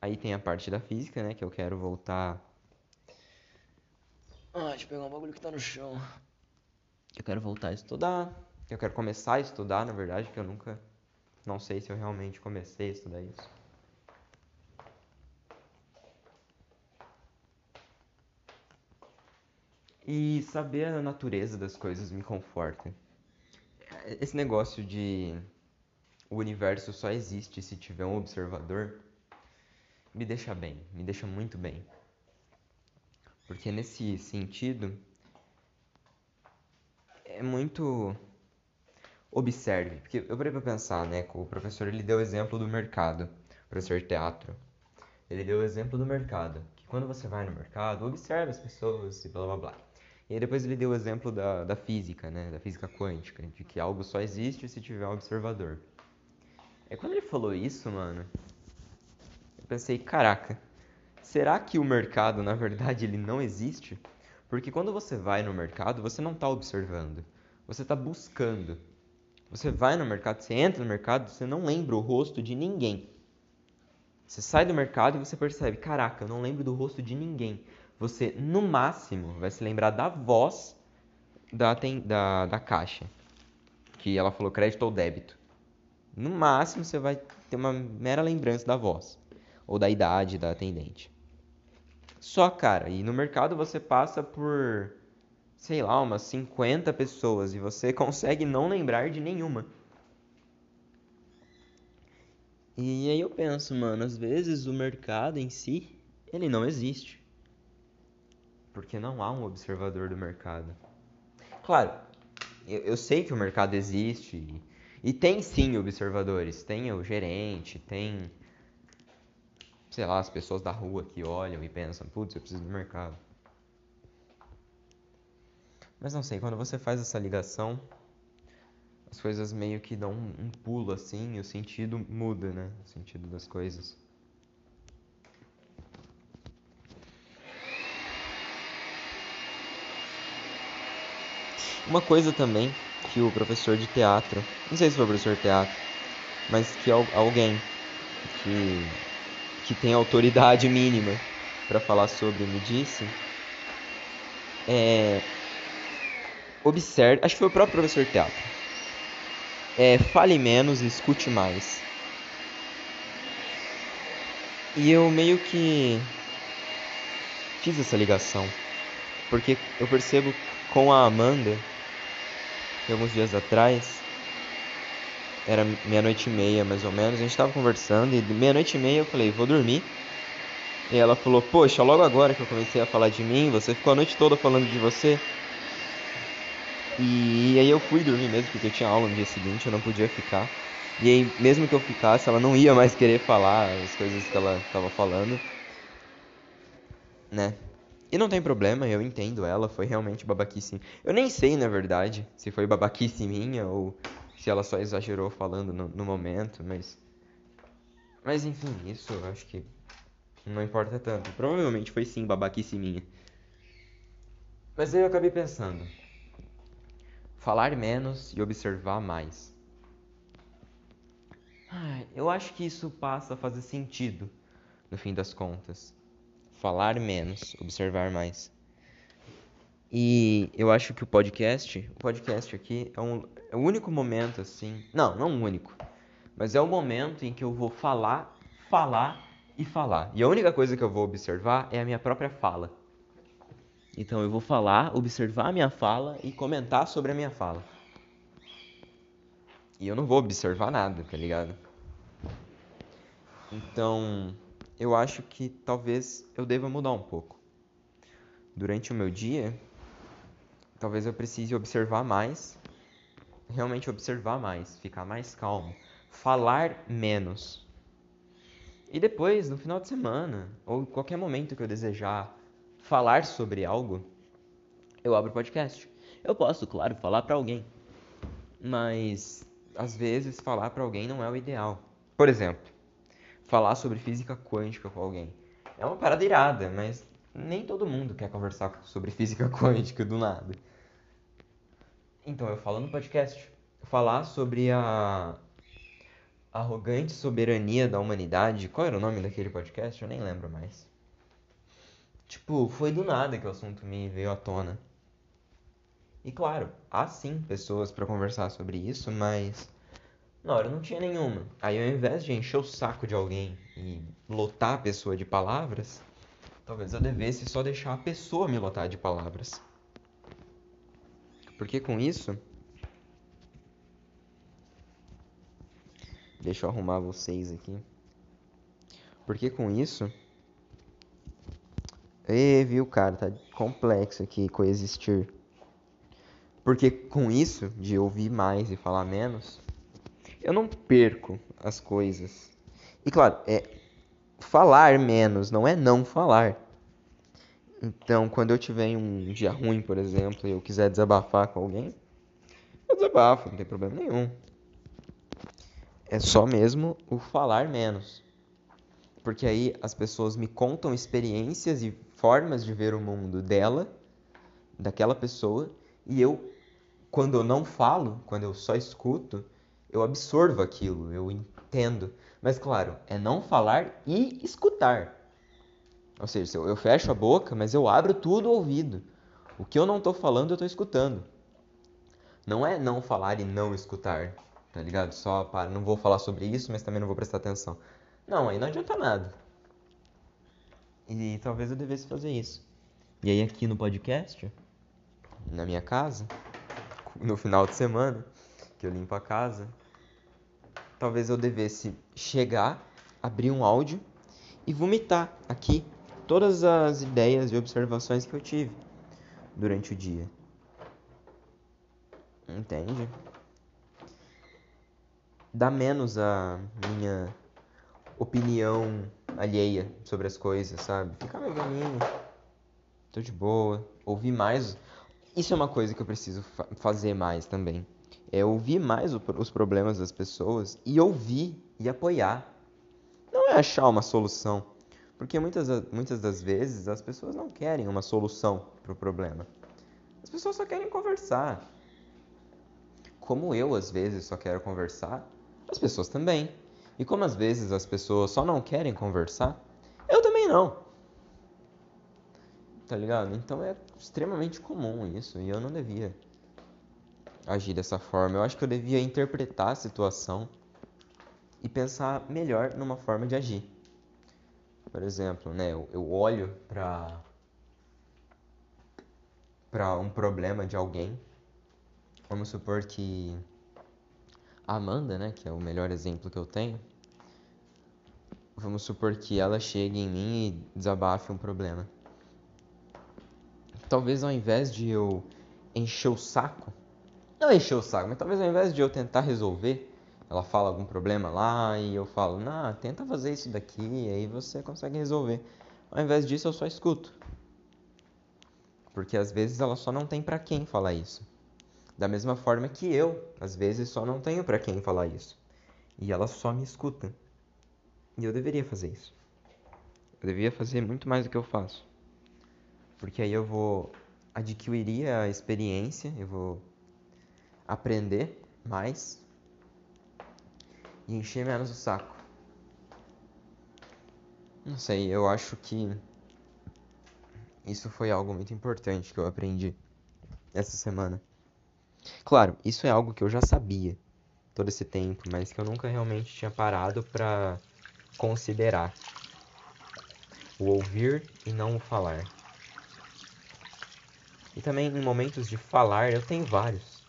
Aí tem a parte da física, né? Que eu quero voltar. Ah, deixa eu pegar um bagulho que tá no chão. Eu quero voltar a estudar. Eu quero começar a estudar, na verdade, porque eu nunca. Não sei se eu realmente comecei a estudar isso. E saber a natureza das coisas me conforta. Esse negócio de o universo só existe se tiver um observador me deixa bem, me deixa muito bem. Porque nesse sentido é muito observe, porque eu parei para pensar, né, o professor ele deu o exemplo do mercado, o professor de teatro. Ele deu o exemplo do mercado, que quando você vai no mercado, observe as pessoas e blá blá blá. E aí depois ele deu o exemplo da, da física, né, da física quântica, de que algo só existe se tiver um observador. É quando ele falou isso, mano, eu pensei, caraca, será que o mercado, na verdade, ele não existe? Porque quando você vai no mercado, você não está observando, você está buscando. Você vai no mercado, você entra no mercado, você não lembra o rosto de ninguém. Você sai do mercado e você percebe, caraca, eu não lembro do rosto de ninguém. Você, no máximo, vai se lembrar da voz da, da, da caixa. Que ela falou crédito ou débito. No máximo, você vai ter uma mera lembrança da voz. Ou da idade da atendente. Só, cara, e no mercado você passa por, sei lá, umas 50 pessoas e você (laughs) consegue não lembrar de nenhuma. E aí eu penso, mano, às vezes o mercado em si, ele não existe. Porque não há um observador do mercado. Claro, eu, eu sei que o mercado existe e, tem sim observadores. Tem o gerente, tem sei lá, as pessoas da rua que olham e pensam, putz, eu preciso do mercado. Mas não sei, quando você faz essa ligação, as coisas meio que dão um pulo assim e o sentido muda, né? O sentido das coisas. Uma coisa também que o professor de teatro, não sei se foi o professor de teatro, mas que alguém que que tem autoridade (laughs) mínima para falar sobre me disse, é, observe, acho que foi o próprio professor de teatro, é, fale menos e escute mais. E eu meio que fiz essa ligação, porque eu percebo com a Amanda, alguns dias atrás, era meia-noite e meia mais ou menos, a gente tava conversando e meia-noite e meia eu falei, vou dormir. E ela falou, poxa, logo agora que eu comecei a falar de mim, você ficou a noite toda falando de você. E aí eu fui dormir mesmo, porque eu tinha aula no dia seguinte, eu não podia ficar. E aí, mesmo que eu ficasse, ela não ia mais querer falar as coisas que ela estava falando. Né? E não tem problema, eu entendo ela, foi realmente babaquice. Eu nem sei, na verdade, se foi babaquice minha ou se ela só exagerou falando no, no momento, mas. Mas enfim, isso eu acho que não importa tanto. Provavelmente foi sim babaquice minha. Mas aí eu acabei pensando. Falar menos e observar mais. Eu acho que isso passa a fazer sentido no fim das contas. Falar menos, observar mais. E eu acho que o podcast, o podcast aqui é um, é o único momento assim, não, não o único, mas é o momento em que eu vou falar, falar e falar. E a única coisa que eu vou observar é a minha própria fala. Então eu vou falar, observar a minha fala e comentar sobre a minha fala. E eu não vou observar nada, tá ligado? Então, eu acho que talvez eu deva mudar um pouco. Durante o meu dia, talvez eu precise observar mais realmente observar mais, ficar mais calmo, falar menos. E depois, no final de semana, ou qualquer momento que eu desejar falar sobre algo, eu abro o podcast. Eu posso, claro, falar para alguém, mas às vezes falar para alguém não é o ideal. Por exemplo, falar sobre física quântica com alguém. É uma parada irada, mas nem todo mundo quer conversar sobre física (laughs) quântica do nada. Então eu falo no podcast, falar sobre a arrogante soberania da humanidade. Qual era o nome daquele podcast? Eu nem lembro mais. Tipo, foi do nada que o assunto me veio à tona. E claro, há sim pessoas para conversar sobre isso, mas na hora não tinha nenhuma. Aí ao invés de encher o saco de alguém e lotar a pessoa de palavras, talvez eu devesse só deixar a pessoa me lotar de palavras. Porque com isso. Deixa eu arrumar vocês aqui. Porque com isso. E viu, cara, tá complexo aqui coexistir. Porque com isso, de ouvir mais e falar menos, eu não perco as coisas. E claro, é falar menos, não é não falar. Então, quando eu tiver um dia ruim, por exemplo, e eu quiser desabafar com alguém, eu desabafo, não tem problema nenhum. É só mesmo o falar menos. Porque aí as pessoas me contam experiências e formas de ver o mundo dela, daquela pessoa, e eu, quando eu não falo, quando eu só escuto, eu absorvo aquilo, eu entendo. Mas claro, é não falar e escutar. Ou seja, eu fecho a boca, mas eu abro tudo o ouvido. O que eu não estou falando, eu estou escutando. Não é não falar e não escutar, tá ligado? Só para, não vou falar sobre isso, mas também não vou prestar atenção. Não, aí não adianta nada. E talvez eu devesse fazer isso. E aí aqui no podcast, na minha casa, no final de semana, que eu limpo a casa, talvez eu devesse chegar, abrir um áudio e vomitar aqui todas as ideias e observações que eu tive durante o dia. Entende? Dá menos a minha opinião alheia sobre as coisas, sabe? Ficar mais galinho, tô de boa, ouvir mais. Isso é uma coisa que eu preciso fa fazer mais também é ouvir mais os problemas das pessoas e ouvir e apoiar. Não é achar uma solução. Porque muitas, muitas das vezes as pessoas não querem uma solução para o problema. As pessoas só querem conversar. Como eu, às vezes, só quero conversar, as pessoas também. E como às vezes as pessoas só não querem conversar, eu também não. Tá ligado? Então é extremamente comum isso e eu não devia agir dessa forma. Eu acho que eu devia interpretar a situação e pensar melhor numa forma de agir. Por exemplo, né, eu, olho para para um problema de alguém. Vamos supor que a Amanda, né, que é o melhor exemplo que eu tenho, vamos supor que ela chegue em mim e desabafe um problema. Talvez ao invés de eu encher o saco não encher o saco, mas talvez ao invés de eu tentar resolver, ela fala algum problema lá e eu falo, não, tenta fazer isso daqui, aí você consegue resolver. Ao invés disso, eu só escuto. Porque às vezes ela só não tem para quem falar isso. Da mesma forma que eu, às vezes, só não tenho para quem falar isso. E ela só me escuta. E eu deveria fazer isso. Eu deveria fazer muito mais do que eu faço. Porque aí eu vou adquirir a experiência, eu vou aprender mais e encher menos o saco. Não sei, eu acho que isso foi algo muito importante que eu aprendi essa semana. Claro, isso é algo que eu já sabia todo esse tempo, mas que eu nunca realmente tinha parado para considerar. O ouvir e não o falar. E também em momentos de falar, eu tenho vários.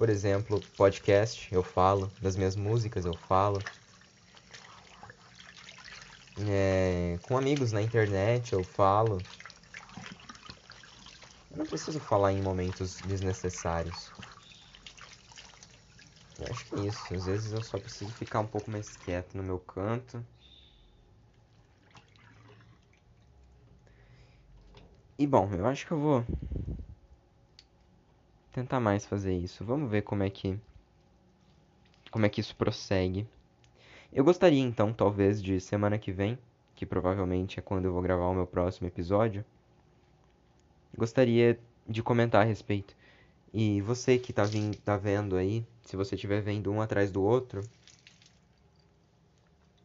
Por exemplo, podcast eu falo, das minhas músicas eu falo. É, com amigos na internet eu falo. Eu não preciso falar em momentos desnecessários. Eu acho que é isso. Às vezes eu só preciso ficar um pouco mais quieto no meu canto. E bom, eu acho que eu vou tentar mais fazer isso. Vamos ver como é que como é que isso prossegue. Eu gostaria então, talvez, de semana que vem que provavelmente é quando eu vou gravar o meu próximo episódio, gostaria de comentar a respeito. E você que tá, vindo, tá vendo aí, se você estiver vendo um atrás do outro,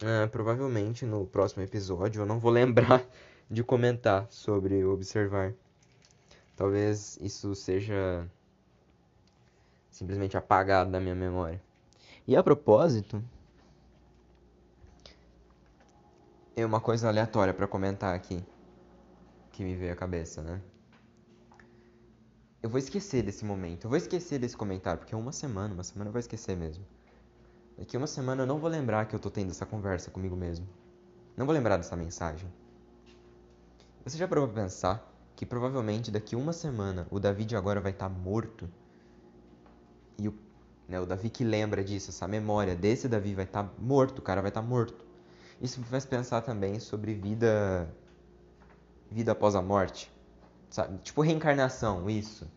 ah, provavelmente no próximo episódio eu não vou (laughs) lembrar de comentar sobre observar. Talvez isso seja simplesmente apagado da minha memória. E a propósito, é uma coisa aleatória para comentar aqui que me veio à cabeça, né? Eu vou esquecer desse momento, eu vou esquecer desse comentário, porque é uma semana, uma semana eu vou esquecer mesmo. Daqui uma semana eu não vou lembrar que eu tô tendo essa conversa comigo mesmo. Não vou lembrar dessa mensagem. Você já parou pra pensar que provavelmente daqui uma semana o David agora vai estar tá morto? E o, né, o Davi que lembra disso, essa memória desse Davi vai estar tá morto, o cara vai estar tá morto. Isso me faz pensar também sobre vida vida após a morte. Sabe? Tipo reencarnação, isso.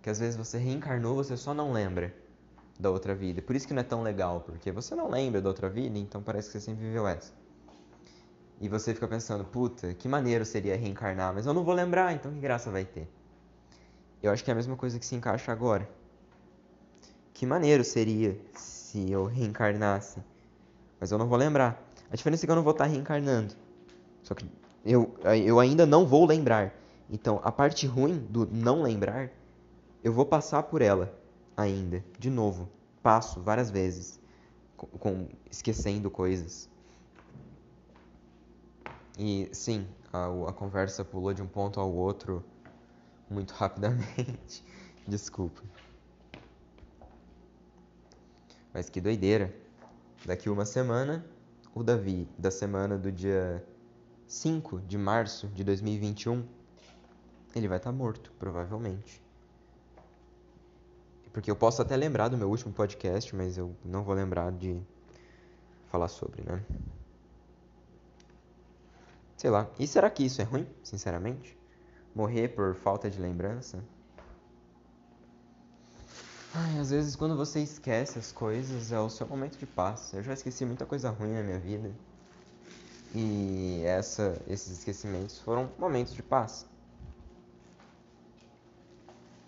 Que às vezes você reencarnou, você só não lembra da outra vida. Por isso que não é tão legal, porque você não lembra da outra vida, então parece que você sempre viveu essa. E você fica pensando, puta, que maneiro seria reencarnar, mas eu não vou lembrar, então que graça vai ter? Eu acho que é a mesma coisa que se encaixa agora. Que maneiro seria se eu reencarnasse, mas eu não vou lembrar. A diferença é que eu não vou estar reencarnando. Só que eu, eu ainda não vou lembrar. Então, a parte ruim do não lembrar, eu vou passar por ela ainda, de novo. Passo várias vezes, com, com esquecendo coisas. E sim, a, a conversa pulou de um ponto ao outro muito (laughs) rapidamente. Desculpa. Mas que doideira. Daqui uma semana, o Davi, da semana do dia 5 de março de 2021, ele vai estar tá morto, provavelmente. Porque eu posso até lembrar do meu último podcast, mas eu não vou lembrar de falar sobre, né? Sei lá. E será que isso é ruim, sinceramente? Morrer por falta de lembrança? Ai, às vezes quando você esquece as coisas é o seu momento de paz. Eu já esqueci muita coisa ruim na minha vida. E essa, esses esquecimentos foram momentos de paz.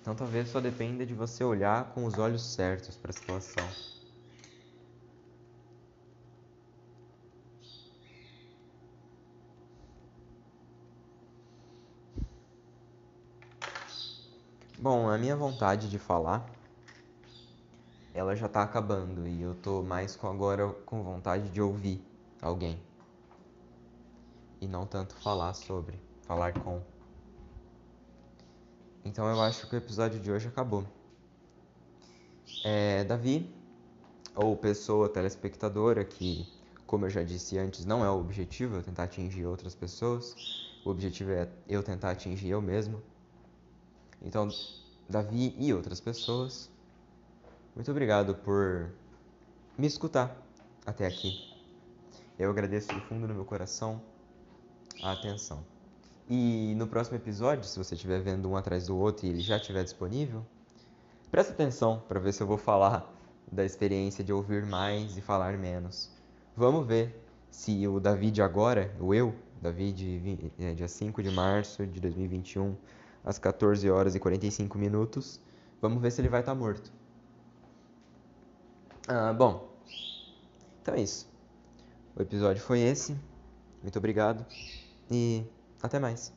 Então talvez só dependa de você olhar com os olhos certos para a situação. Bom, a minha vontade de falar, ela já está acabando e eu tô mais com agora com vontade de ouvir alguém. E não tanto falar sobre, falar com. Então eu acho que o episódio de hoje acabou. É, Davi, ou pessoa telespectadora, que, como eu já disse antes, não é o objetivo eu tentar atingir outras pessoas. O objetivo é eu tentar atingir eu mesmo. Então, Davi e outras pessoas, muito obrigado por me escutar até aqui. Eu agradeço do fundo do meu coração a atenção. E no próximo episódio, se você estiver vendo um atrás do outro e ele já estiver disponível, presta atenção para ver se eu vou falar da experiência de ouvir mais e falar menos. Vamos ver se o Davi de agora, o eu, Davi de é, dia 5 de março de 2021, às 14 horas e 45 minutos. Vamos ver se ele vai estar tá morto. Ah, bom, então é isso. O episódio foi esse. Muito obrigado e até mais.